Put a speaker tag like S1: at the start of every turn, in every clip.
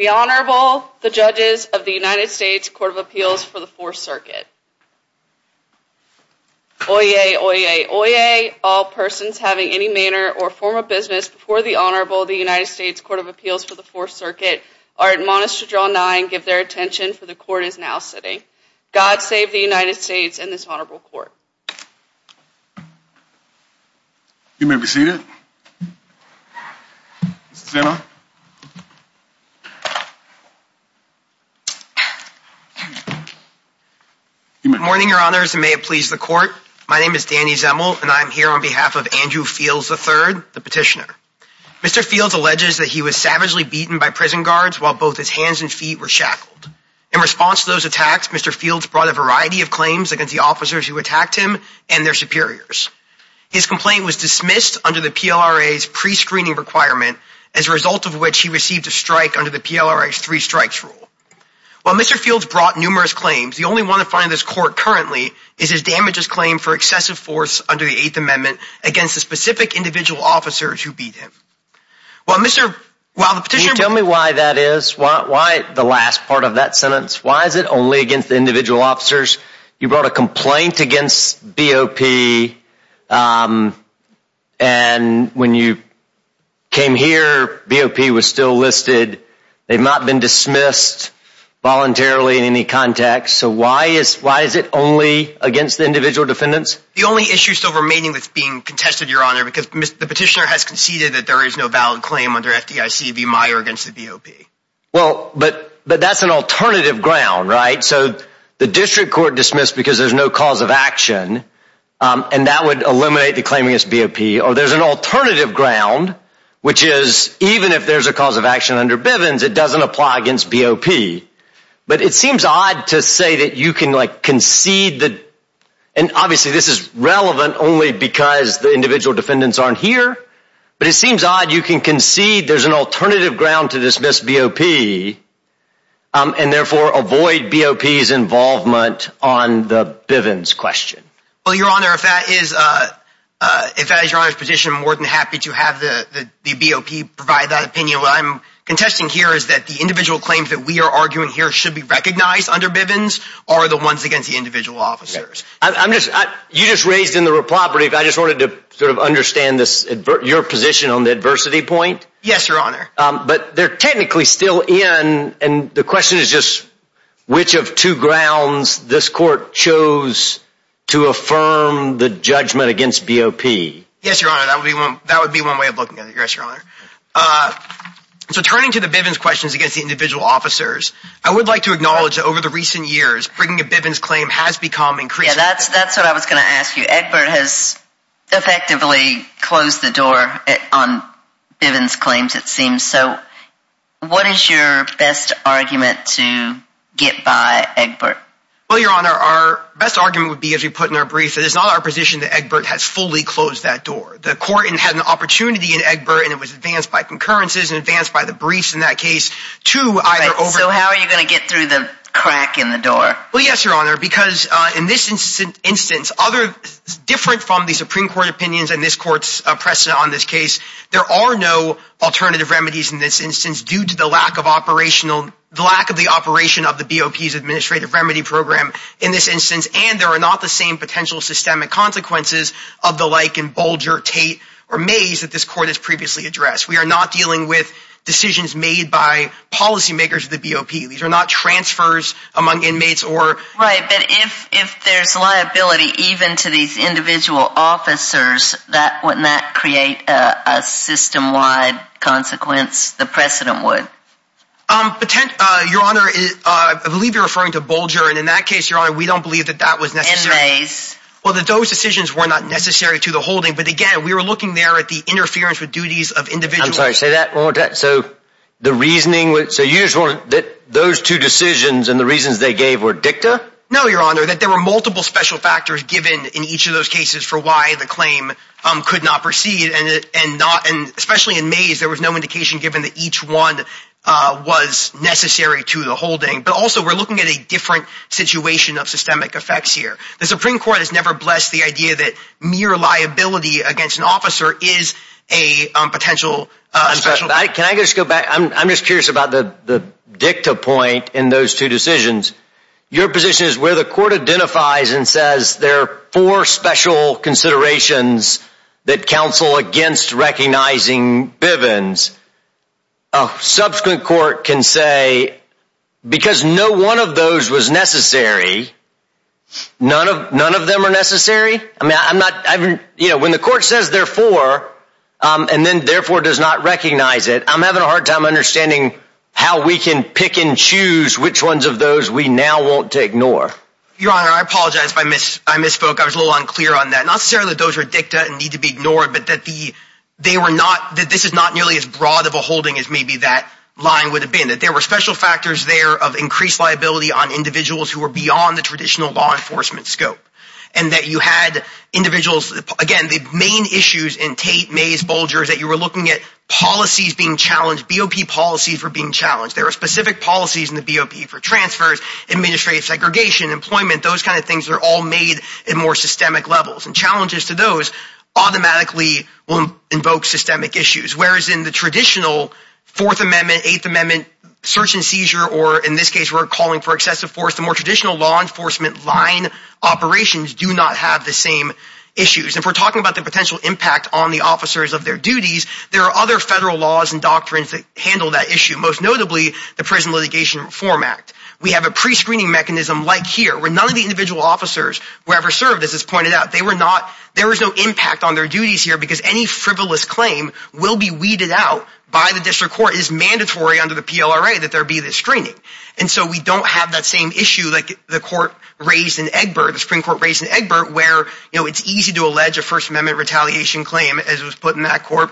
S1: The Honorable, the Judges of the United States Court of Appeals for the Fourth Circuit. Oyez, oyez, oyez, all persons having any manner or form of business before the Honorable, the United States Court of Appeals for the Fourth Circuit, are admonished to draw nigh and give their attention, for the Court is now sitting. God save the United States and this Honorable Court.
S2: You may be seated. Mr.
S3: Good morning, Your Honors, and may it please the Court. My name is Danny Zemmel, and I'm here on behalf of Andrew Fields III, the petitioner. Mr. Fields alleges that he was savagely beaten by prison guards while both his hands and feet were shackled. In response to those attacks, Mr. Fields brought a variety of claims against the officers who attacked him and their superiors. His complaint was dismissed under the PLRA's pre-screening requirement, as a result of which he received a strike under the PLRA's three strikes rule. While Mr. Fields brought numerous claims, the only one in front of this Court currently is his damages claim for excessive force under the Eighth Amendment against the specific individual officers who beat him. While the petitioner... Can
S4: you tell me why that is? Why the last part of that sentence? Why is it only against the individual officers? You brought a complaint against BOP, um, and when you came here, BOP was still listed. They've not been dismissed voluntarily in any context. So why is why is it only against the individual defendants?
S3: The only issue still remaining that's being contested, Your Honor, because the petitioner has conceded that there is no valid claim under FDIC v. Meyer against the BOP.
S4: Well, but but that's an alternative ground, right? So the district court dismissed because there's no cause of action, um, and that would eliminate the claim against BOP. Or there's an alternative ground, which is even if there's a cause of action under Bivens, it doesn't apply against BOP. But it seems odd to say that you can like concede that, and obviously this is relevant only because the individual defendants aren't here, but it seems odd you can concede there's an alternative ground to dismiss BOP, and therefore avoid BOP's involvement on the Bivens question.
S3: Well, Your Honor, if that is uh uh if that is Your Honor's position, I'm more than happy to have the BOP provide that opinion. What I'm contesting here is that the individual claims that we are arguing here should be recognized under Bivens are the ones against the individual officers.
S4: I'm just, You just raised in the reply brief, I just wanted to sort of understand this, your position on the adversity point.
S3: Yes, Your Honor.
S4: Um, but they're technically still in, and the question is just which of two grounds this court chose to affirm the judgment against BOP.
S3: Yes, Your Honor, that would be one way of looking at it. Yes, Your Honor. Uh, So turning to the Bivens questions against the individual officers, I would like to acknowledge that over the recent years, bringing a Bivens claim has become increasingly
S5: Yeah, that's that's what I was going to ask you. Egbert has effectively closed the door on Bivens claims, it seems. So what is your best argument to get by Egbert?
S3: Well, Your Honor, our best argument would be, as we put in our brief, that it's not our position that Egbert has fully closed that door. The court had an opportunity in Egbert, and it was advanced by concurrences and advanced by the briefs in that case to either over
S5: So how are you going to get through the crack in the door?
S3: Well, yes, Your Honor, because uh, in this instance, other different from the Supreme Court opinions and this court's uh, precedent on this case, there are no alternative remedies in this instance due to the lack of operational the lack of the operation of the BOP's administrative remedy program in this instance, and there are not the same potential systemic consequences of the like in Bulger, Tate, or Mays that this court has previously addressed. We are not dealing with decisions made by policymakers of the BOP. These are not transfers among inmates or
S5: Right, but if there's liability even to these individual officers, that wouldn't that create a system-wide consequence? The precedent would.
S3: Um, uh, Your Honor, uh, I believe you're referring to Bulger, and in that case, Your Honor, we don't believe that that was necessary.
S5: And.
S3: Well, that those decisions were not necessary to the holding, but again, we were looking there at the interference with duties of individuals.
S4: I'm sorry, say that one more time. So the reasoning, so you just want that those two decisions and the reasons they gave were dicta?
S3: No, Your Honor, that there were multiple special factors given in each of those cases for why the claim um, could not proceed, And and not and especially in Mays, there was no indication given that each one Uh, was necessary to the holding. But also, we're looking at a different situation of systemic effects here. The Supreme Court has never blessed the idea that mere liability against an officer is a um, potential uh, special...
S4: Can I just go back? I'm just curious about the dicta point in those two decisions. Your position is where the court identifies and says there are four special considerations that counsel against recognizing Bivens. A subsequent court can say, because no one of those was necessary, none of them are necessary? I mean, I'm not... You know, when the court says therefore, um, and then therefore does not recognize it, I'm having a hard time understanding how we can pick and choose which ones of those we now want to ignore.
S3: Your Honor, I apologize if I misspoke. I was a little unclear on that. Not necessarily that those are dicta and need to be ignored, but that this is not nearly as broad of a holding as maybe that line would have been. That there were special factors there of increased liability on individuals who were beyond the traditional law enforcement scope. And that you had individuals... Again, the main issues in Tate, Mays, Bulger is that you were looking at policies being challenged. BOP policies were being challenged. There were specific policies in the BOP for transfers, administrative segregation, employment, those kind of things that are all made at more systemic levels. And challenges to those automatically will invoke systemic issues. Whereas in the traditional Fourth Amendment, Eighth Amendment, search and seizure, or in this case we're calling for excessive force, the more traditional law enforcement line operations do not have the same issues. If we're talking about the potential impact on the officers of their duties, there are other federal laws and doctrines that handle that issue. Most notably, the Prison Litigation Reform Act. We have a pre-screening mechanism like here, where none of the individual officers were ever served, as is pointed out. They were not, there was no impact on their duties here because any frivolous claim will be weeded out by the district court. It is mandatory under the PLRA that there be this screening. And so we don't have that same issue like the court raised in Egbert, the Supreme Court raised in Egbert, where you know, it's easy to allege a First Amendment retaliation claim, as was put in that court,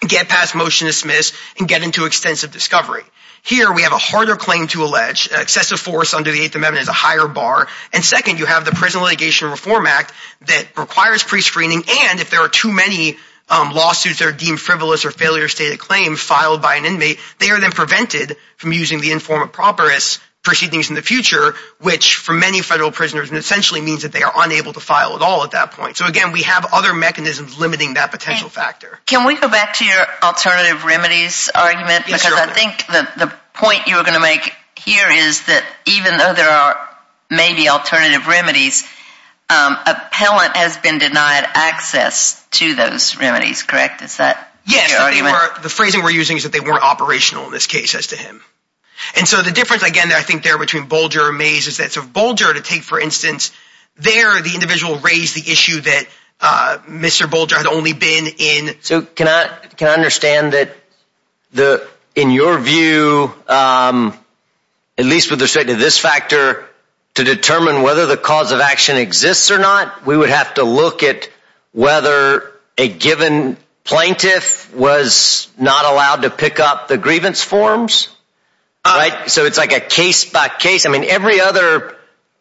S3: get past motion to dismiss, and get into extensive discovery. Here we have a harder claim to allege. Uh, excessive force under the Eighth Amendment is a higher bar. And second, you have the Prison Litigation Reform Act that requires pre-screening, and if there are too many um, lawsuits that are deemed frivolous or failure to state a claim filed by an inmate, they are then prevented from using the in forma pauperis proceedings in the future, which for many federal prisoners essentially means that they are unable to file at all at that point. So again, we have other mechanisms limiting that potential factor.
S5: Can we go back to your alternative remedies argument? Because I think the point you were going to make here is that even though there are maybe alternative remedies, um appellant has been denied access to those remedies, correct? Is that
S3: Yes,
S5: your argument?
S3: the phrasing we're using is that they weren't operational in this case as to him. And so the difference, again, I think there between Bulger and Mays is that, so Bulger, to take for instance, there the individual raised the issue that uh, Mr. Bulger had only been in.
S4: So can I understand that the in your view, um, at least with respect to this factor, to determine whether the cause of action exists or not, we would have to look at whether a given plaintiff was not allowed to pick up the grievance forms? Uh, right? So it's like a case by case. I mean, every other,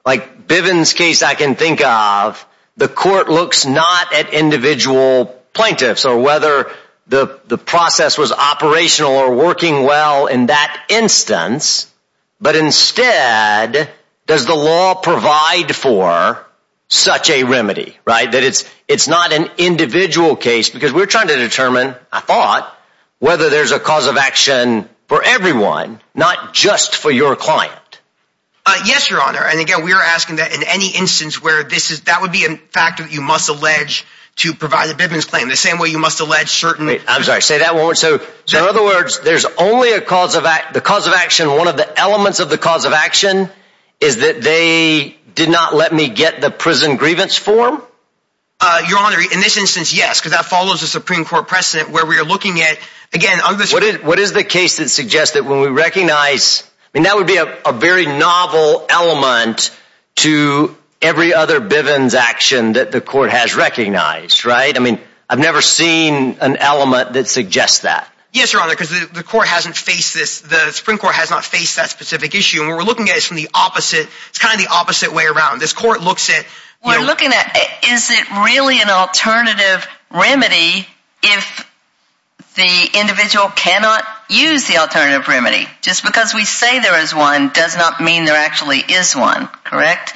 S4: like Bivens case I can think of, the court looks not at individual plaintiffs or whether the process was operational or working well in that instance, but instead, does the law provide for such a remedy? Right? That it's not an individual case because we're trying to determine, I thought, whether there's a cause of action for everyone, not just for your client.
S3: Uh, yes, Your Honor. And again, we are asking that in any instance where this is, that would be a factor that you must allege to provide a Bivens claim, the same way you must allege certain.
S4: I'm sorry, say that one more time. So in other words, there's only a cause of, the cause of action, one of the elements of the cause of action is that they did not let me get the prison grievance form?
S3: Uh, Your Honor, in this instance, yes, because that follows the Supreme Court precedent where we are looking at, again,
S4: What is the case that suggests that when we recognize, I mean, that would be a very novel element to every other Bivens action that the court has recognized, right? I mean, I've never seen an element that suggests that.
S3: Yes, Your Honor, because the court hasn't faced this, the Supreme Court has not faced that specific issue. And what we're looking at is from the opposite, it's kind of the opposite way around. This court looks at,
S5: We're looking at, is it really an alternative remedy if the individual cannot use the alternative remedy. Just because we say there is one does not mean there actually is one, correct?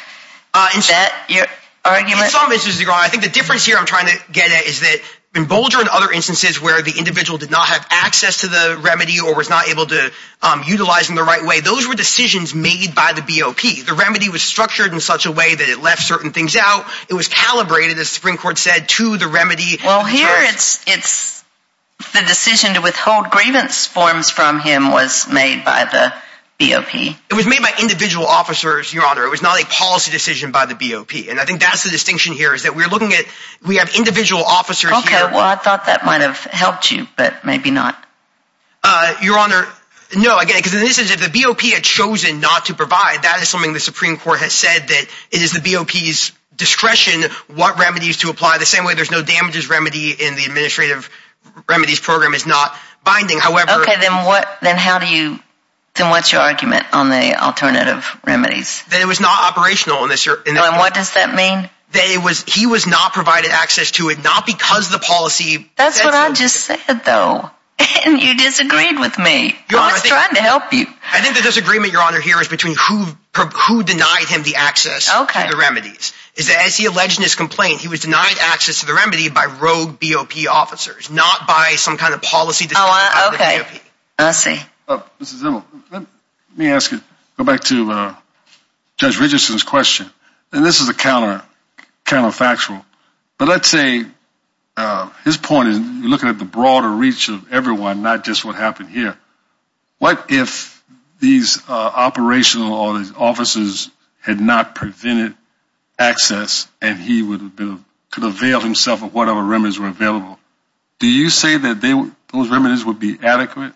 S5: Uh, is that your argument?
S3: In some instances, Your Honor, I think the difference here I'm trying to get at is that in Bulger and other instances where the individual did not have access to the remedy or was not able to um, utilize them the right way, those were decisions made by the BOP. The remedy was structured in such a way that it left certain things out. It was calibrated, as the Supreme Court said, to the remedy.
S5: Well, here it's it's the decision to withhold grievance forms from him was made by the BOP.
S3: It was made by individual officers, Your Honor. It was not a policy decision by the BOP. And I think that's the distinction here is that we're looking at, we have individual officers here.
S5: Okay, well, I thought that might have helped you, but maybe not.
S3: Uh, Your Honor, no, again, because in this instance, if the BOP had chosen not to provide, that is something the Supreme Court has said that it is the BOP's discretion what remedies to apply. The same way there's no damages remedy in the administrative remedies program is not binding. However...
S5: Okay, then what then how do you, then what's your argument on the alternative remedies?
S3: That it was not operational in this. Year.
S5: And what does that mean?
S3: That it was, he was not provided access to it, not because the policy.
S5: That's what I just said, though. And you disagreed with me. I was trying to help you.
S3: I think the disagreement, Your Honor, here is between who denied him the access to the remedies. Is that as he alleged in his complaint, he was denied access to the remedy by rogue BOP officers, not by some kind of policy oh, decision by the BOP.
S5: Oh. I see.
S2: Oh, Mrs. Zimmel, let me ask you, go back to uh, Judge Richardson's question. And this is a counter counterfactual. But let's say uh, his point is you're looking at the broader reach of everyone, not just what happened here. What if these uh, operational or these officers had not prevented access and he could avail himself of whatever remedies were available? Do you say that those remedies would be adequate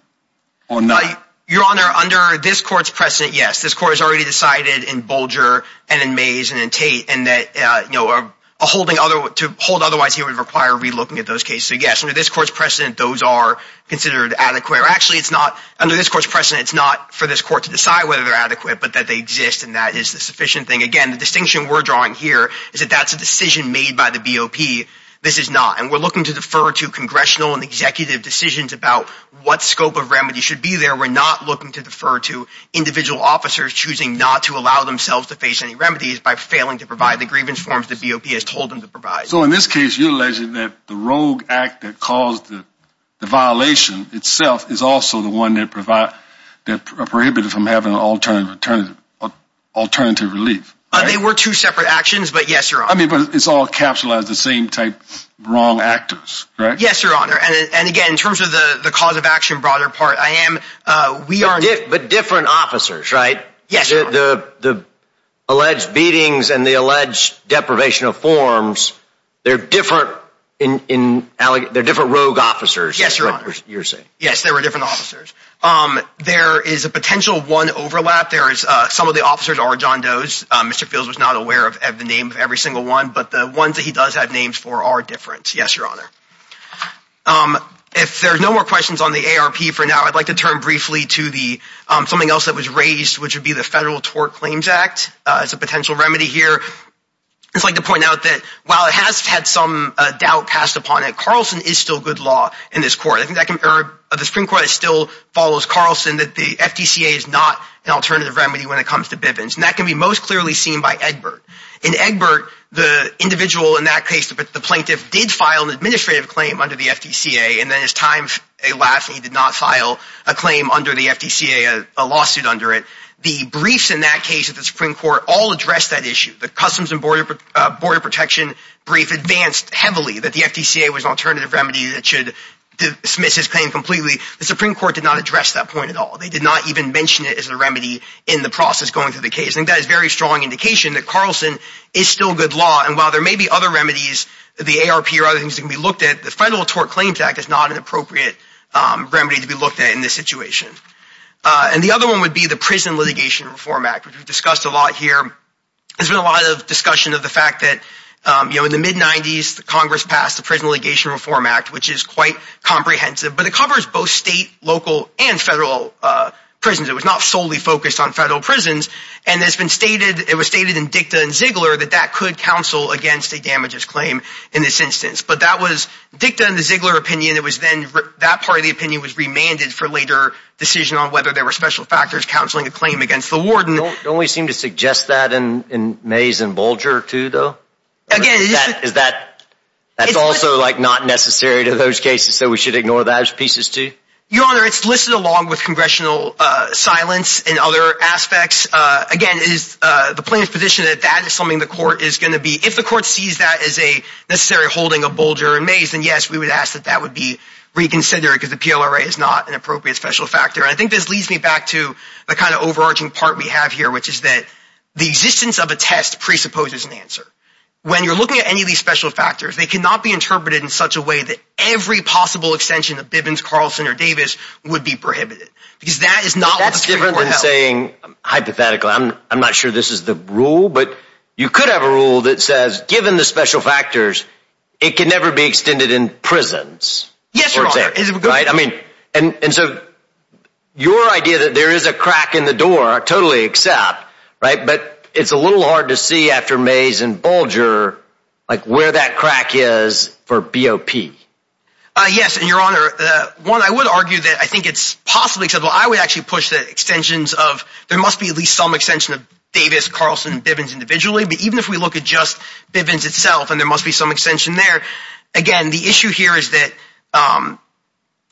S2: or not?
S3: Uh, Your Honor, under this court's precedent, yes. This court has already decided in Bulger and in Mays and in Tate and that, uh, you know, a holding other, to hold otherwise here would require relooking at those cases. So, yes, under this court's precedent, those are considered adequate. Actually, it's not, under this court's precedent, it's not for this court to decide whether they're adequate, but that they exist and that is the sufficient thing. Again, the distinction we're drawing here is that that's a decision made by the BOP. This is not. And we're looking to defer to congressional and executive decisions about what scope of remedy should be there. We're not looking to defer to individual officers choosing not to allow themselves to face any remedies by failing to provide the grievance forms the BOP has told them to provide.
S2: So, in this case, you're alleging that the rogue act that caused the violation itself is also the one that prohibited from having an alternative relief.
S3: Uh, they were two separate actions, but yes, Your Honor.
S2: I mean, but it's all capsulized the same type wrong actors, right?
S3: Yes, Your Honor. And again, in terms of the cause of action broader part, I am, uh, we are.
S4: But different officers, right?
S3: Yes, Your Honor.
S4: The alleged beatings and the alleged deprivation of forms, they're different rogue officers.
S3: Yes, Your Honor.
S4: You're saying.
S3: Yes, they were different officers. Um, there is a potential one overlap. There is uh, some of the officers are John Doe's. Uh, Mr. Fields was not aware of the name of every single one, but the ones that he does have names for are different. Yes, Your Honor. Um, if there's no more questions on the ARP for now, I'd like to turn briefly to the um, something else that was raised, which would be the Federal Tort Claims Act uh, as a potential remedy here. I'd like to point out that while it has had some uh, doubt passed upon it, Carlson is still good law in this court. I think uh, the Supreme Court still follows Carlson that the FTCA is not an alternative remedy when it comes to Bivens. And that can be most clearly seen by Egbert. In Egbert, the individual in that case, the plaintiff, did file an administrative claim under the FTCA. And then as time elapsed, he did not file a claim under the FTCA, a lawsuit under it. The briefs in that case at the Supreme Court all addressed that issue. The Customs and uh, Border Protection brief advanced heavily that the FTCA was an alternative remedy that should dismiss his claim completely. The Supreme Court did not address that point at all. They did not even mention it as a remedy in the process going through the case. I think that is very strong indication that Carlson is still good law. And while there may be other remedies, the ARP or other things that can be looked at, the Federal Tort Claims Act is not an appropriate um, remedy to be looked at in this situation. Uh, and the other one would be the Prison Litigation Reform Act, which we've discussed a lot here. There's been a lot of discussion of the fact that um, you know, in the mid-'90s, Congress passed the Prison Litigation Reform Act, which is quite comprehensive. But it covers both state, local, and federal uh, prisons. It was not solely focused on federal prisons. And it's been stated, it was stated in Dicta and Ziglar that that could counsel against a damages claim in this instance. But that was Dicta and the Ziglar opinion. It was then, that part of the opinion was remanded for later decision on whether there were special factors counseling a claim against the warden.
S4: Don't we seem to suggest that in Mays and Bulger too, though?
S3: Again,
S4: Is that, that's also like not necessary to those cases, so we should ignore those pieces too?
S3: Your Honor, it's listed along with congressional uh, silence and other aspects. Uh, again, it is uh, the plaintiff's position that that is something the court is going to be, if the court sees that as a necessary holding of Bulger and Mays, then yes, we would ask that that would be reconsidered because the PLRA is not an appropriate special factor. And I think this leads me back to the kind of overarching part we have here, which is that the existence of a test presupposes an answer. When you're looking at any of these special factors, they cannot be interpreted in such a way that every possible extension of Bivens, Carlson, or Davis would be prohibited. Because that is not what the Supreme Court held.
S4: That's different than saying, hypothetically, I'm not sure this is the rule, but you could have a rule that says, given the special factors, it can never be extended in prisons.
S3: Yes, Your Honor.
S4: Right? I mean, and so your idea that there is a crack in the door, I totally accept, right? But it's a little hard to see after Mays and Bulger, like where that crack is for BOP.
S3: Uh, yes, and Your Honor, uh, one, I would argue that I think it's possibly acceptable. I would actually push the extensions of, there must be at least some extension of Davis, Carlson, and Bivens individually. But even if we look at just Bivens itself, and there must be some extension there, again, the issue here is that, um,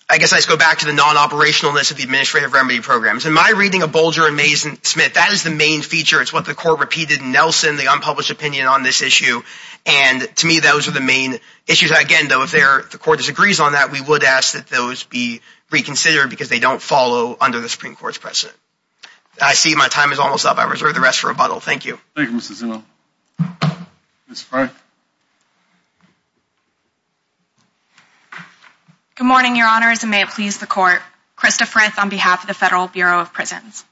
S3: I guess I just go back to the non-operationalness of the administrative remedy programs. In my reading of Bulger and Mays and Smith, that is the main feature. It's what the court repeated in Nelson, the unpublished opinion on this issue. And to me, those are the main issues. Again, though, if the court disagrees on that, we would ask that those be reconsidered because they don't follow under the Supreme Court's precedent. I see my time is almost up. I reserve the rest for rebuttal. Thank you.
S2: Thank you, Mr. Zimmer. Ms. Frey.
S6: Good morning, Your Honors, and may it please the court. Krista Frith on behalf of the Federal Bureau of Prisons.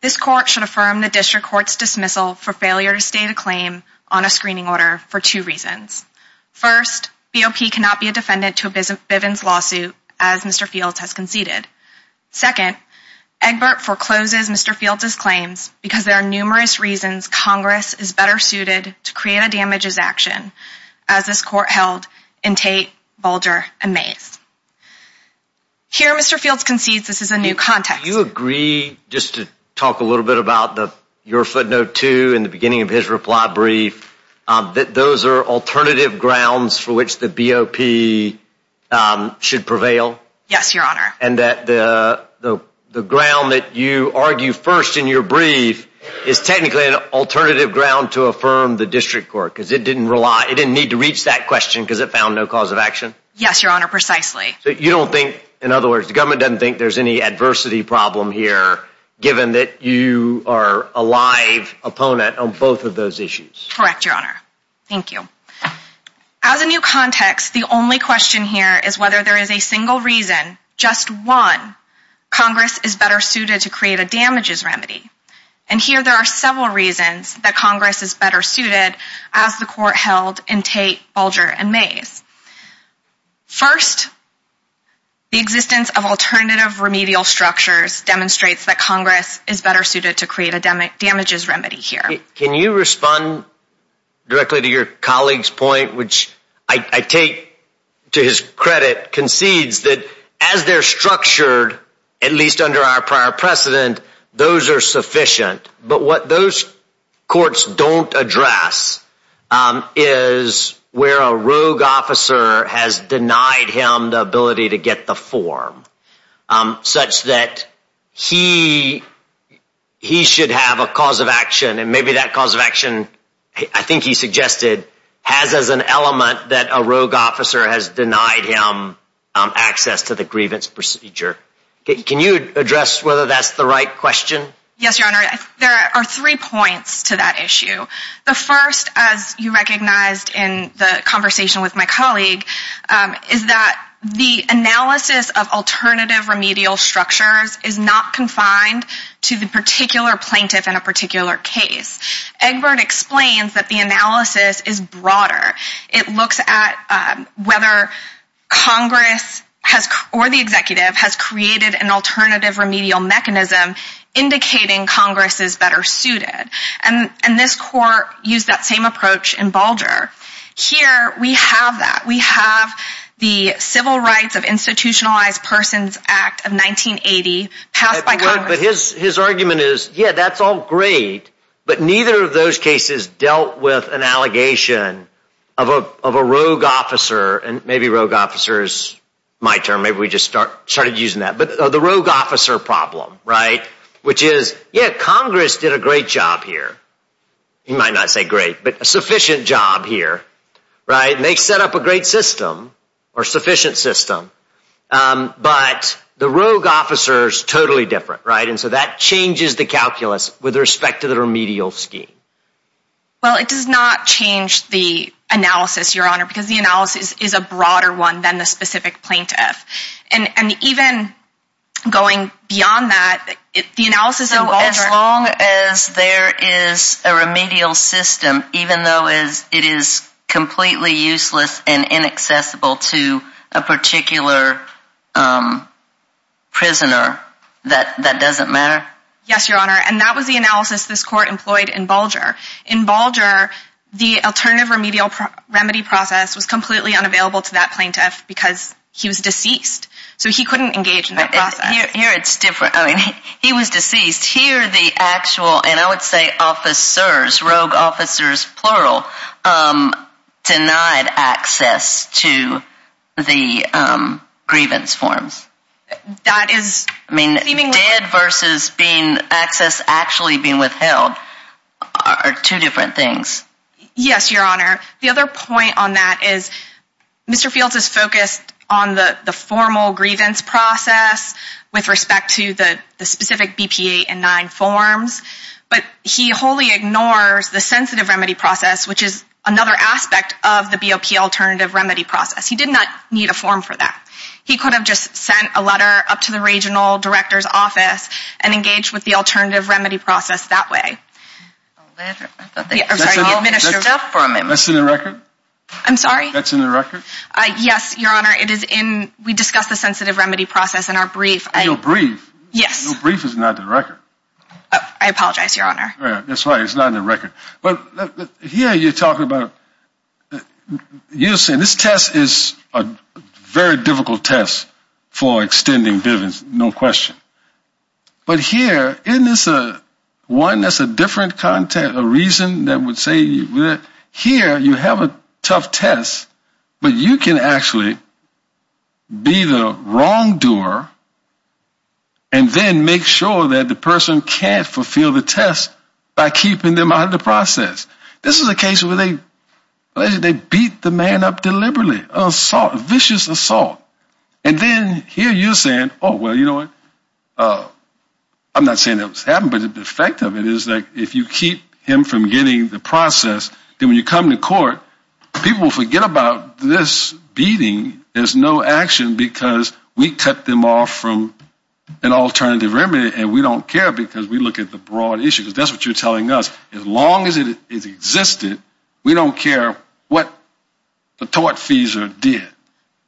S6: This court should affirm the district court's dismissal for failure to state a claim on a screening order for two reasons. First, BOP cannot be a defendant to a Bivens lawsuit, as Mr. Fields has conceded. Second, Egbert forecloses Mr. Fields' claims because there are numerous reasons Congress is better suited to create a damages action, as this court held in Tate, Bulger, and Mays. Here, Mr. Fields concedes this is a new context.
S4: Do you agree, just to talk a little bit about your footnote two in the beginning of his reply brief, um, that those are alternative grounds for which the BOP um, should prevail?
S6: Yes, Your Honor.
S4: And that the ground that you argue first in your brief is technically an alternative ground to affirm the district court, because it didn't rely, it didn't need to reach that question because it found no cause of action?
S6: Yes, Your Honor, precisely.
S4: So you don't think, in other words, the government doesn't think there's any adversity problem here, given that you are a live opponent on both of those issues?
S6: Correct, Your Honor. Thank you. As a new context, the only question here is whether there is a single reason, just one, Congress is better suited to create a damages remedy. And here there are several reasons that Congress is better suited, as the court held in Tate, Bulger, and Mays. First, the existence of alternative remedial structures demonstrates that Congress is better suited to create a damages remedy here.
S4: Can you respond directly to your colleague's point, which I take to his credit, concedes that as they're structured, at least under our prior precedent, those are sufficient. But what those courts don't address um, is where a rogue officer has denied him the ability to get the form, um, such that he he should have a cause of action. And maybe that cause of action, I think he suggested, has as an element that a rogue officer has denied him um, access to the grievance procedure. Can you address whether that's the right question?
S6: Yes, Your Honor. There are three points to that issue. The first, as you recognized in the conversation with my colleague, um, is that the analysis of alternative remedial structures is not confined to the particular plaintiff in a particular case. Egbert explains that the analysis is broader. It looks at um, whether Congress or the executive has created an alternative remedial mechanism indicating Congress is better suited. And and this court used that same approach in Bulger. Here, we have that. We have the Civil Rights of Institutionalized Persons Act of 1980 passed by Congress.
S4: But his his argument is, yeah, that's all great, but neither of those cases dealt with an allegation of a of a rogue officer, and maybe rogue officer is my term, maybe we just started using that, but uh, the rogue officer problem, right? Which is, yeah, Congress did a great job here. You might not say great, but a sufficient job here, right? And they set up a great system, or sufficient system, um, but the rogue officer is totally different, right? And so that changes the calculus with respect to the remedial scheme.
S6: Well, it does not change the analysis, Your Honor, because the analysis is a broader one than the specific plaintiff. And even going beyond that, the analysis in Bulger...
S5: So as long as there is a remedial system, even though it is completely useless and inaccessible to a particular um, prisoner, that doesn't matter?
S6: Yes, Your Honor, and that was the analysis this court employed in Bulger. In Bulger, the alternative remedial remedy process was completely unavailable to that plaintiff because he was deceased. So he couldn't engage in that uh, process.
S5: Here it's different. I mean, he was deceased. Here the actual, and I would say officers, rogue officers, plural, um, denied access to the um, grievance forms.
S6: That is...
S5: I mean, dead versus being access actually being withheld are two different things.
S6: Yes, Your Honor. The other point on that is Mr. Fields is focused on the formal grievance process with respect to the specific BP-8 and 9 forms, but he wholly ignores the sensitive remedy process, which is another aspect of the BOP alternative remedy process. He did not need a form for that. He could have just sent a letter up to the regional director's office and engaged with the alternative remedy process that way.
S2: That's in the record?
S6: I'm sorry?
S2: That's in the record?
S6: Uh, yes, Your Honor. It is in, we discussed the sensitive remedy process in our brief.
S2: Your brief?
S6: Yes.
S2: Your brief is not in the record.
S6: Uh, I apologize, Your Honor.
S2: That's right. It's not in the record. But here you're talking about, uh, you're saying this test is a very difficult test for extending Bivens, no question. But here, isn't this one that's a different content, a reason that would say, here you have a tough test, but you can actually be the wrongdoer and then make sure that the person can't fulfill the test by keeping them out of the process. This is a case where they they beat the man up deliberately, assault, vicious assault. And then here you're saying, oh, well, you know what? Uh, I'm not saying that was happening, but the effect of it is that if you keep him from getting the process, then when you come to court, people will forget about this beating. There's no action because we cut them off from an alternative remedy and we don't care because we look at the broad issue. Because that's what you're telling us. As long as it existed, we don't care what the tortfeasor did.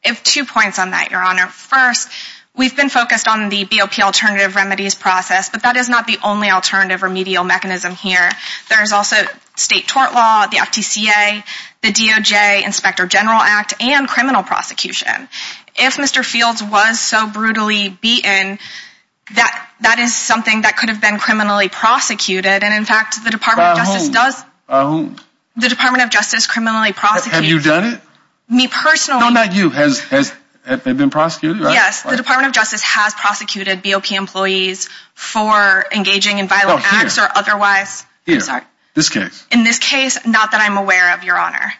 S6: I have two points on that, Your Honor. First, we've been focused on the BOP alternative remedies process, but that is not the only alternative remedial mechanism here. There is also state tort law, the FTCA, the DOJ Inspector General Act, and criminal prosecution. If Mr. Fields was so brutally beaten, that that is something that could have been criminally prosecuted. And in fact, the Department of Justice does.
S2: By whom?
S6: The Department of Justice criminally prosecutes.
S2: Have you done it?
S6: Me personally.
S2: No, not you. Have they been prosecuted? right?
S6: Yes, the Department of Justice has prosecuted BOP employees for engaging in violent oh, acts or otherwise.
S2: Here, this case.
S6: In this case, not that I'm aware of, Your Honor.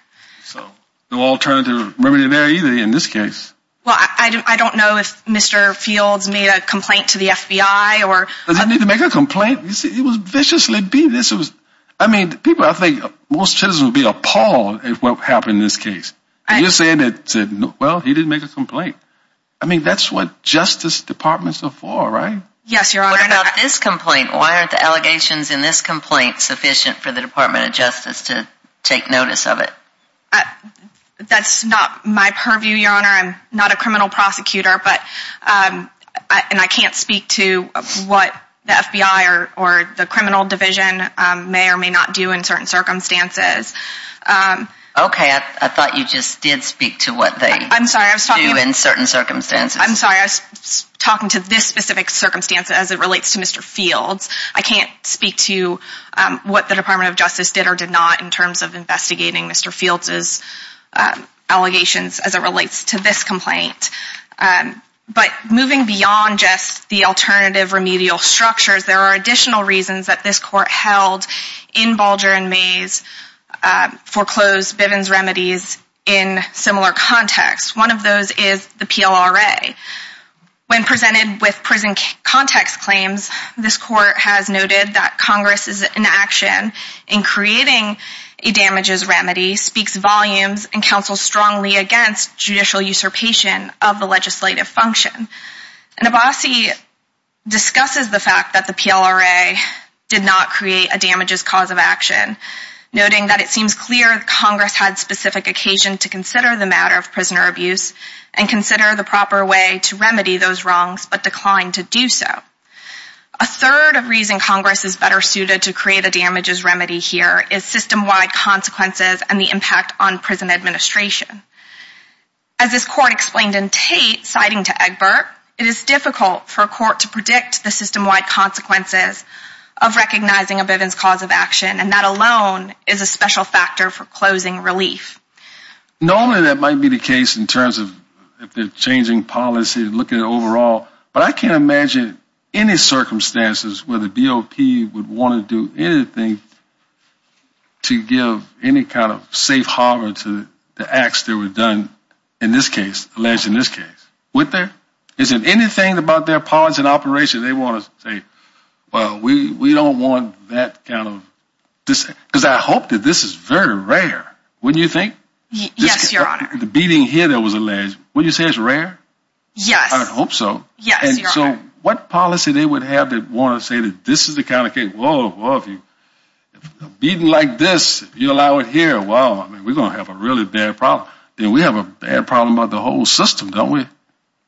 S2: So, no alternative remedy there either in this case.
S6: Well, I don't know if Mr. Fields made a complaint to the FBI or...
S2: Does he need to make a complaint? You see, he was viciously beaten. This was... I mean, people, I think most citizens would be appalled at what happened in this case. You're saying that, well, he didn't make a complaint. I mean, that's what Justice Departments are for, right?
S6: Yes, Your Honor.
S5: What about this complaint? Why aren't the allegations in this complaint sufficient for the Department of Justice to take notice of it?
S6: That's not my purview, Your Honor. I'm not a criminal prosecutor, but, um, and I can't speak to what the FBI or the criminal division um, may or may not do in certain circumstances.
S5: Um, Okay, I thought you just did speak to what they do in certain circumstances.
S6: I'm sorry, I was talking to this specific circumstance as it relates to Mr. Fields. I can't speak to um, what the Department of Justice did or did not in terms of investigating Mr. Fields' um, allegations as it relates to this complaint. Um, but moving beyond just the alternative remedial structures, there are additional reasons that this court held in Bulger and Mays Uh, foreclosed Bivens remedies in similar contexts. One of those is the PLRA. When presented with prison context claims, this court has noted that Congress's inaction in creating a damages remedy speaks volumes and counsels strongly against judicial usurpation of the legislative function. And Abbasi discusses the fact that the PLRA did not create a damages cause of action, noting that it seems clear Congress had specific occasion to consider the matter of prisoner abuse and consider the proper way to remedy those wrongs, but declined to do so. A third reason Congress is better suited to create a damages remedy here is system-wide consequences and the impact on prison administration. As this court explained in Tate, citing to Egbert, it is difficult for a court to predict the system-wide consequences of recognizing a Bivens cause of action, and that alone is a special factor for closing relief.
S2: Normally that might be the case in terms of if they're changing policy, looking at overall, but I can't imagine any circumstances where the BOP would want to do anything to give any kind of safe harbor to the acts that were done in this case, alleged in this case. Would there? Is there anything about their policy and operation they want to say, well, we we don't want that kind of, because I hope that this is very rare. Wouldn't you think?
S6: Yes, Your uh, Honor.
S2: The beating here that was alleged, would you say it's rare?
S6: Yes.
S2: I would hope so.
S6: Yes, Your Honor.
S2: And so what policy they would have that want to say that this is the kind of case, whoa, whoa, if you if a beating like this, if you allow it here, well, we're going to have a really bad problem. Then we have a bad problem about the whole system, don't we?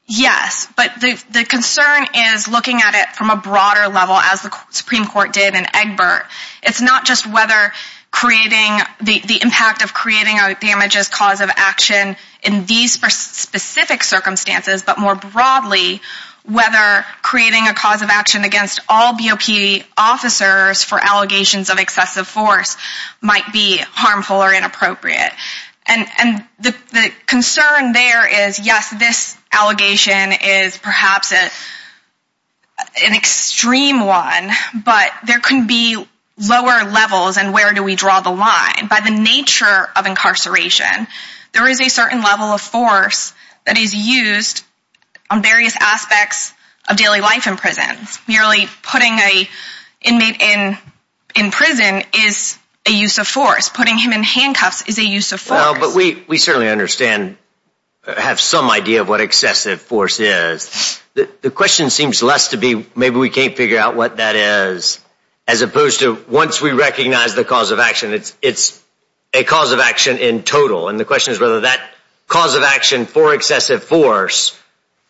S6: Yes, but the concern is looking at it from a broader level, as the Supreme Court did in Egbert. It's not just whether creating, the impact of creating a damages cause of action in these specific circumstances, but more broadly, whether creating a cause of action against all BOP officers for allegations of excessive force might be harmful or inappropriate. And the concern there is, yes, this allegation is perhaps an extreme one, but there can be lower levels, and where do we draw the line? By the nature of incarceration, there is a certain level of force that is used on various aspects of daily life in prisons. Merely putting an inmate in prison is a use of force. Putting him in handcuffs is a use of force.
S4: Well, but we certainly understand, have some idea of what excessive force is. The question seems less to be, maybe we can't figure out what that is, as opposed to once we recognize the cause of action, it's it's a cause of action in total. And the question is whether that cause of action for excessive force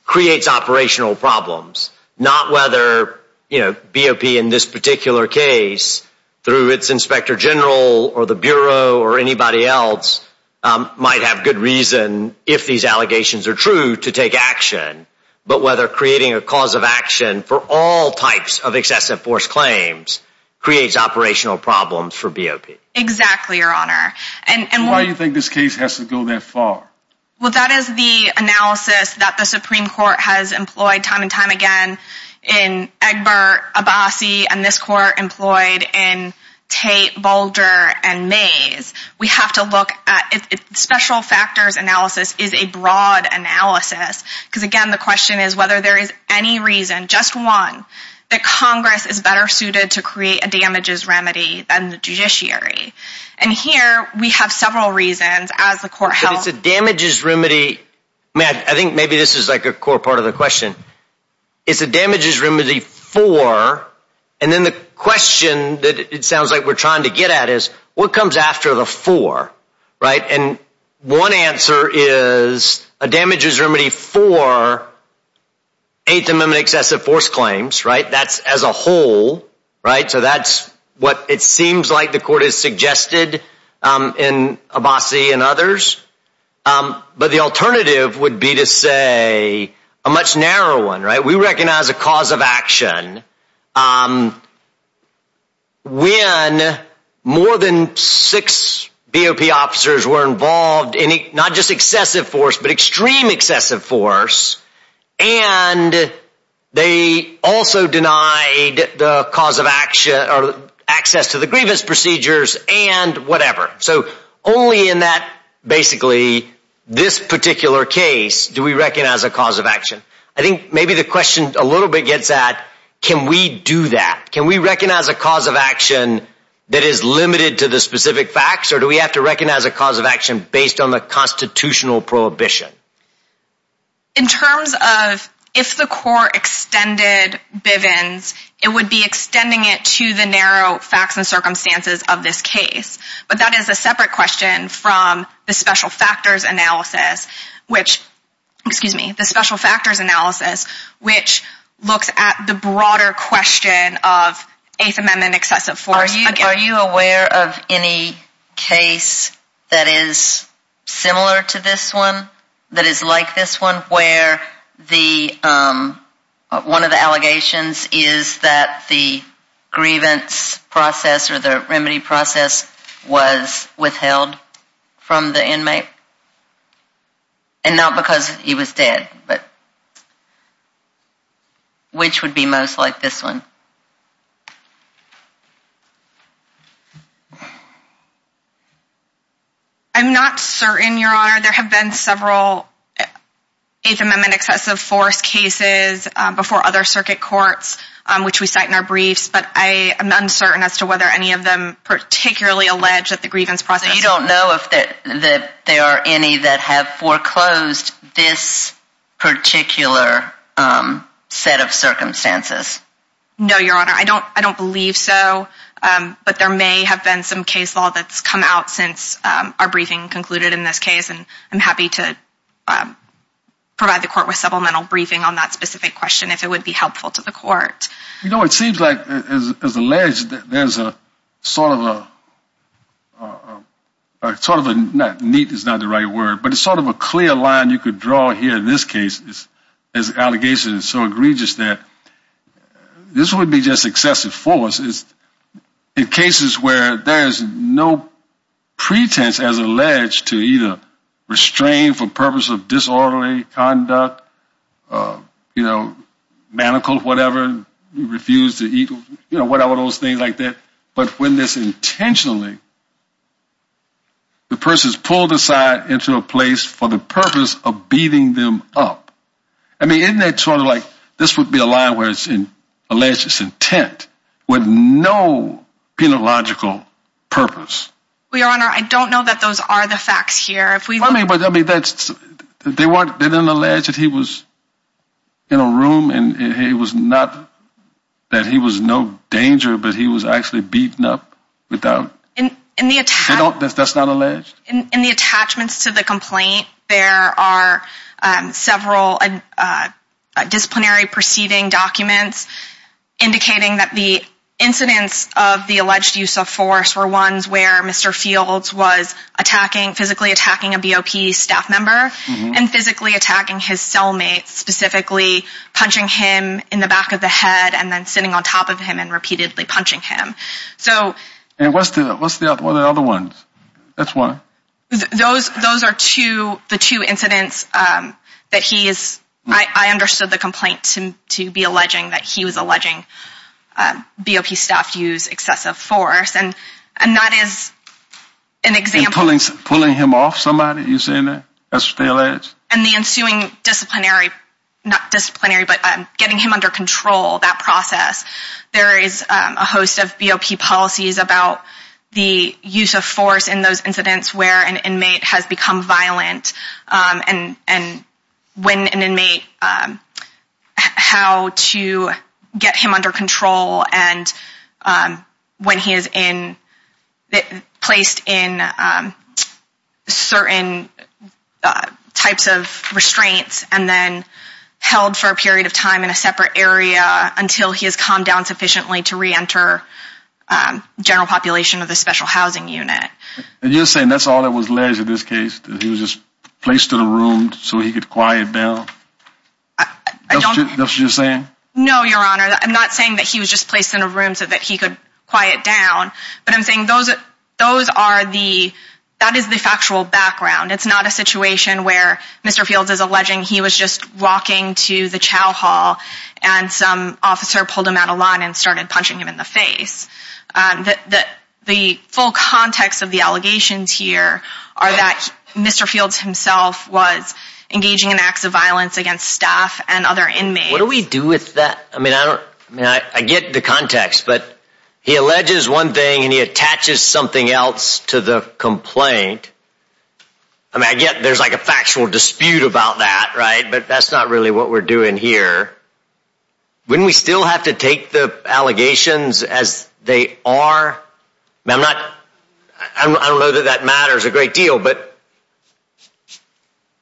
S4: creates operational problems. Not whether, you know, BOP in this particular case, through its inspector general or the bureau or anybody else, Um, might have good reason, if these allegations are true, to take action. But whether creating a cause of action for all types of excessive force claims creates operational problems for BOP.
S6: Exactly, Your Honor.
S2: And and why do you think this case has to go that far?
S6: Well, that is the analysis that the Supreme Court has employed time and time again in Egbert, Abbasi, and this court employed in Tate, Bulger, and Mays. We have to look at, special factors analysis is a broad analysis. Because again, the question is whether there is any reason, just one, that Congress is better suited to create a damages remedy than the judiciary. And here, we have several reasons, as the court held.
S4: But it's a damages remedy, I think maybe this is like a core part of the question. It's a damages remedy for, and then the question that it sounds like we're trying to get at is, what comes after the for, right? And one answer is a damages remedy for Eighth Amendment excessive force claims, right? That's as a whole, right? So that's what it seems like the court has suggested um, in Abbasi and others. Um, but the alternative would be to say a much narrower one, right? We recognize a cause of action um, when more than six BOP officers were involved in not just excessive force, but extreme excessive force. And they also denied the cause of action or access to the grievance procedures and whatever. So only in that, basically, this particular case do we recognize a cause of action. I think maybe the question a little bit gets at, can we do that? Can we recognize a cause of action that is limited to the specific facts? Or do we have to recognize a cause of action based on the constitutional prohibition?
S6: In terms of if the court extended Bivens, it would be extending it to the narrow facts and circumstances of this case. But that is a separate question from the special factors analysis, which, excuse me, the special factors analysis, which looks at the broader question of Eighth Amendment excessive force.
S5: Are you aware of any case that is similar to this one, that is like this one, where the um one of the allegations is that the grievance process or the remedy process was withheld from the inmate? And not because he was dead, but which would be most like this one?
S6: I'm not certain, Your Honor. There have been several Eighth Amendment excessive force cases uh, before other circuit courts, um, which we cite in our briefs. But I am uncertain as to whether any of them particularly allege that the grievance process...
S5: So you don't know if there are any that have foreclosed this particular um, set of circumstances?
S6: No, Your Honor. I don't believe so. Um, but there may have been some case law that's come out since um, our briefing concluded in this case. And I'm happy to um, provide the court with supplemental briefing on that specific question if it would be helpful to the court.
S2: You know, it seems like, as alleged, there's a sort of a, sort of a, neat is not the right word, but it's sort of a clear line you could draw here in this case, as allegation is so egregious that this would be just excessive force. In cases where there is no pretense as alleged to either restrain for purpose of disorderly conduct, uh, you know, manacled, whatever, refuse to eat, you know, whatever those things like that. But when this intentionally, the person is pulled aside into a place for the purpose of beating them up. I mean, isn't that sort of like, this would be a line where it's alleged it's intent with no penological purpose.
S6: Well, Your Honor, I don't know that those are the facts here.
S2: I mean, but I mean, that's, they weren't, they didn't allege that he was in a room and he was not, that he was no danger, but he was actually beaten up without.
S6: In the attachments.
S2: That's not alleged?
S6: In the attachments to the complaint, there are Um, several uh, uh, disciplinary proceeding documents indicating that the incidents of the alleged use of force were ones where Mr. Fields was attacking, physically attacking a BOP staff member mm-hmm. and physically attacking his cellmate, specifically punching him in the back of the head and then sitting on top of him and repeatedly punching him. So.
S2: And what's the, what's the other ones? That's one.
S6: Those, those are two, the two incidents um, that he is, I understood the complaint to to be alleging that he was alleging um, BOP staff use excessive force. And, and that is an example.
S2: Pulling, pulling him off somebody, you saying that? That's what they allege?
S6: And the ensuing disciplinary, not disciplinary, but um, getting him under control, that process. There is a host of BOP policies about the use of force in those incidents where an inmate has become violent um, and, and when an inmate, um, how to get him under control and um, when he is in, eh, placed in certain uh, types of restraints and then held for a period of time in a separate area until he has calmed down sufficiently to reenter Um, general population of the special housing unit.
S2: And you're saying that's all that was alleged in this case, that he was just placed in a room so he could quiet down? That's what you're saying?
S6: No, Your Honor. I'm not saying that he was just placed in a room so that he could quiet down, but I'm saying those are those are the that is the factual background. It's not a situation where Mr. Fields is alleging he was just walking to the chow hall and some officer pulled him out of line and started punching him in the face. Um, the full context of the allegations here are that Mr. Fields himself was engaging in acts of violence against staff and other inmates.
S4: What do we do with that? I mean I don't I mean, I get the context, but he alleges one thing and he attaches something else to the complaint. I mean, I get there's like a factual dispute about that, right? But that's not really what we're doing here. Wouldn't we still have to take the allegations as they are? I'm not, I don't know that that matters a great deal, but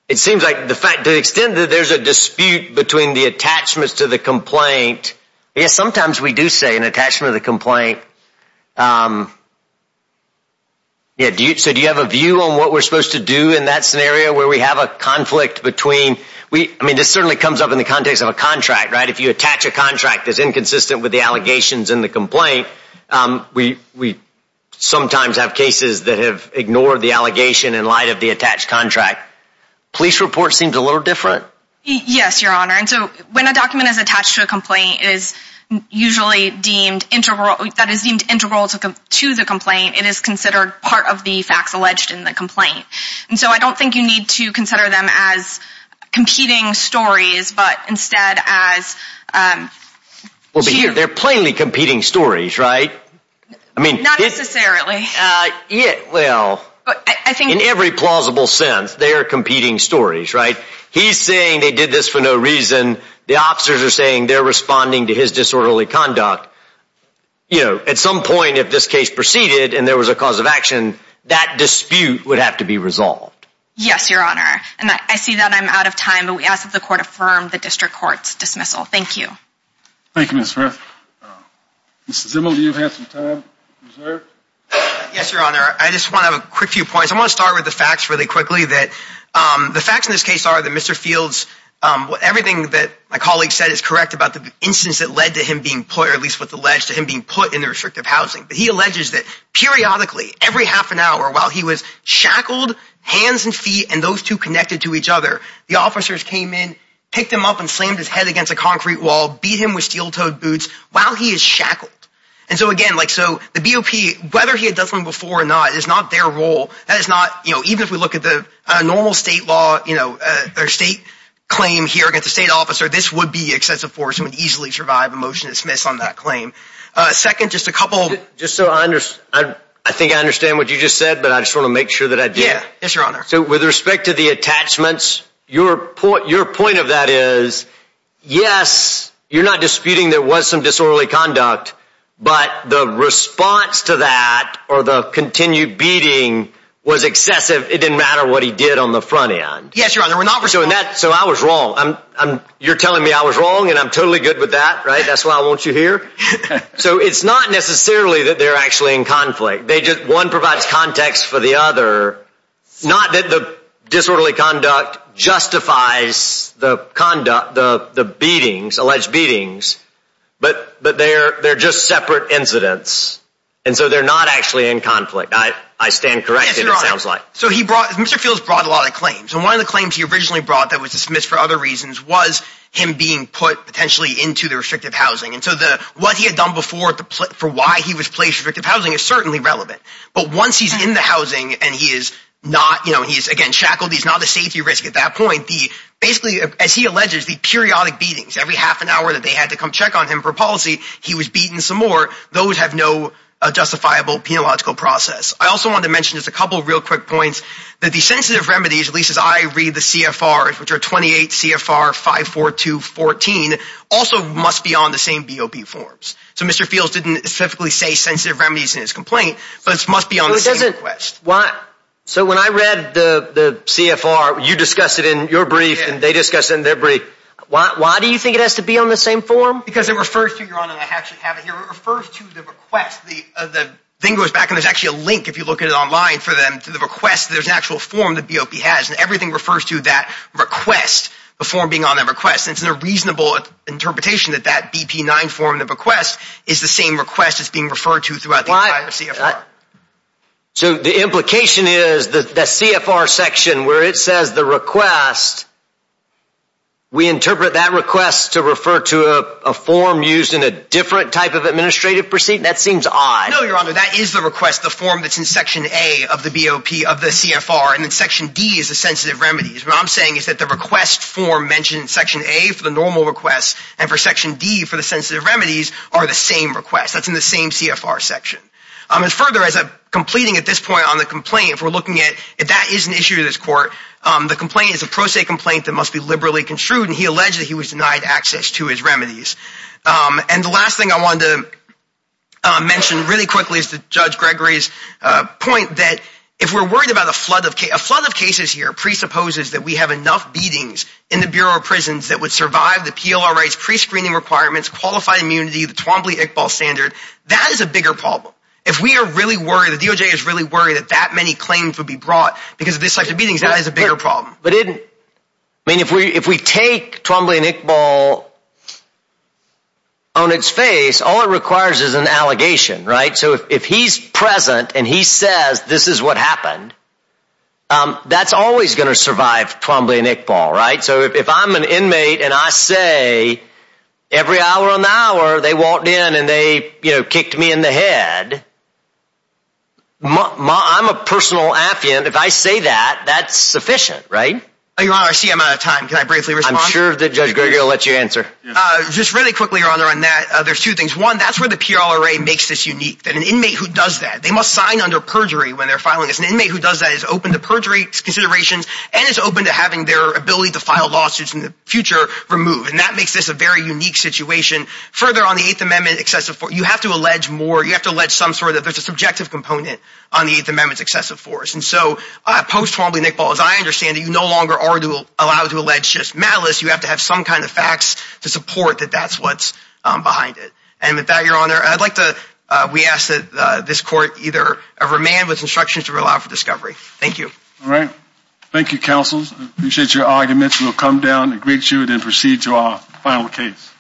S4: it seems like the fact, to the extent that there's a dispute between the attachments to the complaint, I guess sometimes we do say an attachment of the complaint. Um, yeah, so do you have a view on what we're supposed to do in that scenario where we have a conflict between, we I mean, this certainly comes up in the context of a contract, right? If you attach a contract that's inconsistent with the allegations in the complaint, Um, we we sometimes have cases that have ignored the allegation in light of the attached contract. Police report seems a little different.
S6: Yes, Your Honor. And so when a document is attached to a complaint, it is usually deemed integral, that is deemed integral to the complaint. It is considered part of the facts alleged in the complaint. And so I don't think you need to consider them as competing stories, but instead as...
S4: Um, Well, but here, they're plainly competing stories, right?
S6: I mean not necessarily.
S4: Uh, yeah, well, I think in every plausible sense, they are competing stories, right? He's saying they did this for no reason. The officers are saying they're responding to his disorderly conduct. You know, at some point, if this case proceeded and there was a cause of action, that dispute would have to be resolved.
S6: Yes, Your Honor. And I see that I'm out of time, but we ask that the court affirm the district court's dismissal. Thank you.
S2: Thank you, Ms. Frith. Uh, Mr. Zimmel, do you have some time reserved?
S3: Yes, Your Honor. I just want to have a quick few points. I want to start with the facts really quickly. That um, the facts in this case are that Mr. Fields, um, everything that my colleague said is correct about the instance that led to him being put, or at least what's alleged to him being put in the restrictive housing. But he alleges that periodically, every half an hour, while he was shackled, hands and feet, and those two connected to each other, the officers came in, picked him up and slammed his head against a concrete wall, beat him with steel-toed boots while he is shackled. And so again, like, so the BOP, whether he had done something before or not, is not their role. That is not, you know, even if we look at the uh, normal state law, you know, uh, or state claim here against a state officer, this would be excessive force and would easily survive a motion to dismiss on that claim. Uh, second, just a couple...
S4: Just so I understand, I think I understand what you just said, but I just want to make sure that I did.
S3: Yeah. Yes, Your Honor.
S4: So with respect to the attachments, your point of that is, yes, you're not disputing there was some disorderly conduct, but the response to that, or the continued beating, was excessive. It didn't matter what he did on the front end.
S3: Yes, Your Honor. We're not...
S4: So I was wrong. You're telling me I was wrong, and I'm totally good with that, right? That's why I want you here. So it's not necessarily that they're actually in conflict. They just, one provides context for the other. Not that the disorderly conduct justifies the conduct, the the beatings, alleged beatings, but but they're they're just separate incidents. And so they're not actually in conflict. I stand corrected, it sounds like.
S3: So he brought, Mr. Fields brought a lot of claims. And one of the claims he originally brought that was dismissed for other reasons was him being put potentially into the restrictive housing. And so the what he had done before for why he was placed in restrictive housing is certainly relevant. But once he's hmm. in the housing and he is not, you know, he's, again, shackled, he's not a safety risk at that point, The basically, as he alleges, the periodic beatings, every half an hour that they had to come check on him for policy, he was beaten some more. Those have no uh, justifiable penological process. I also wanted to mention just a couple of real quick points, that the sensitive remedies, at least as I read the CFRs, which are 28 CFR 54214, also must be on the same BOP forms. So Mr. Fields didn't specifically say sensitive remedies in his complaint, but it must be on the same request.
S4: So when I read the CFR, you discussed it in your brief and they discussed it in their brief. Why why do you think it has to be on the same form?
S3: Because it refers to, Your Honor, and I actually have it here, it refers to the request. The uh, the thing goes back and there's actually a link if you look at it online for them to the request. There's an actual form that BOP has and everything refers to that request, the form being on that request. And it's a reasonable interpretation that that BP-9 form, the request, is the same request that's being referred to throughout the entire CFR.
S4: So the implication is that the CFR section where it says the request, we interpret that request to refer to a form used in a different type of administrative proceeding? That seems odd.
S3: No, Your Honor, that is the request, the form that's in Section A of the BOP, of the CFR, and then Section D is the sensitive remedies. What I'm saying is that the request form mentioned in Section A for the normal request and for Section D for the sensitive remedies are the same request. That's in the same CFR section. Um, and further, as I'm completing at this point on the complaint, if we're looking at, if that is an issue to this court, um, the complaint is a pro se complaint that must be liberally construed and he alleged that he was denied access to his remedies. Um, and the last thing I wanted to uh, mention really quickly is to Judge Gregory's uh, point that if we're worried about a flood of a flood of cases here presupposes that we have enough beatings in the Bureau of Prisons that would survive the PLRA's pre-screening requirements, qualified immunity, the Twombly-Iqbal standard, that is a bigger problem. If we are really worried, the DOJ is really worried that that many claims would be brought because of this type of beatings, that is a bigger problem.
S4: But I mean, if we if we take Twombly and Iqbal on its face, all it requires is an allegation, right? So if he's present and he says this is what happened, um, that's always going to survive Twombly and Iqbal, right? So if I'm an inmate and I say every hour on the hour they walked in and they you know, kicked me in the head, I'm a personal affiant. If I say that, that's sufficient, right?
S3: Your Honor, I see I'm out of time. Can I briefly respond?
S4: I'm sure that Judge Gregory will let you answer.
S3: Uh, just really quickly, Your Honor, on that, uh, there's two things. One, that's where the PLRA makes this unique, that an inmate who does that, they must sign under perjury when they're filing this. An inmate who does that is open to perjury considerations and is open to having their ability to file lawsuits in the future removed. And that makes this a very unique situation. Further, on the Eighth Amendment excessive force, you have to allege more. You have to allege some sort of, there's a subjective component on the Eighth Amendment's excessive force. And so uh, post-Twombly and Iqbal, as I understand it, you no longer are allowed to allege just malice. You have to have some kind of facts to support that that's what's um, behind it. And with that, Your Honor, I'd like to, uh, we ask that uh, this court either uh, remand with instructions to allow for discovery. Thank you.
S2: All right. Thank you, counsels. I appreciate your arguments. We'll come down and greet you and then proceed to our final case.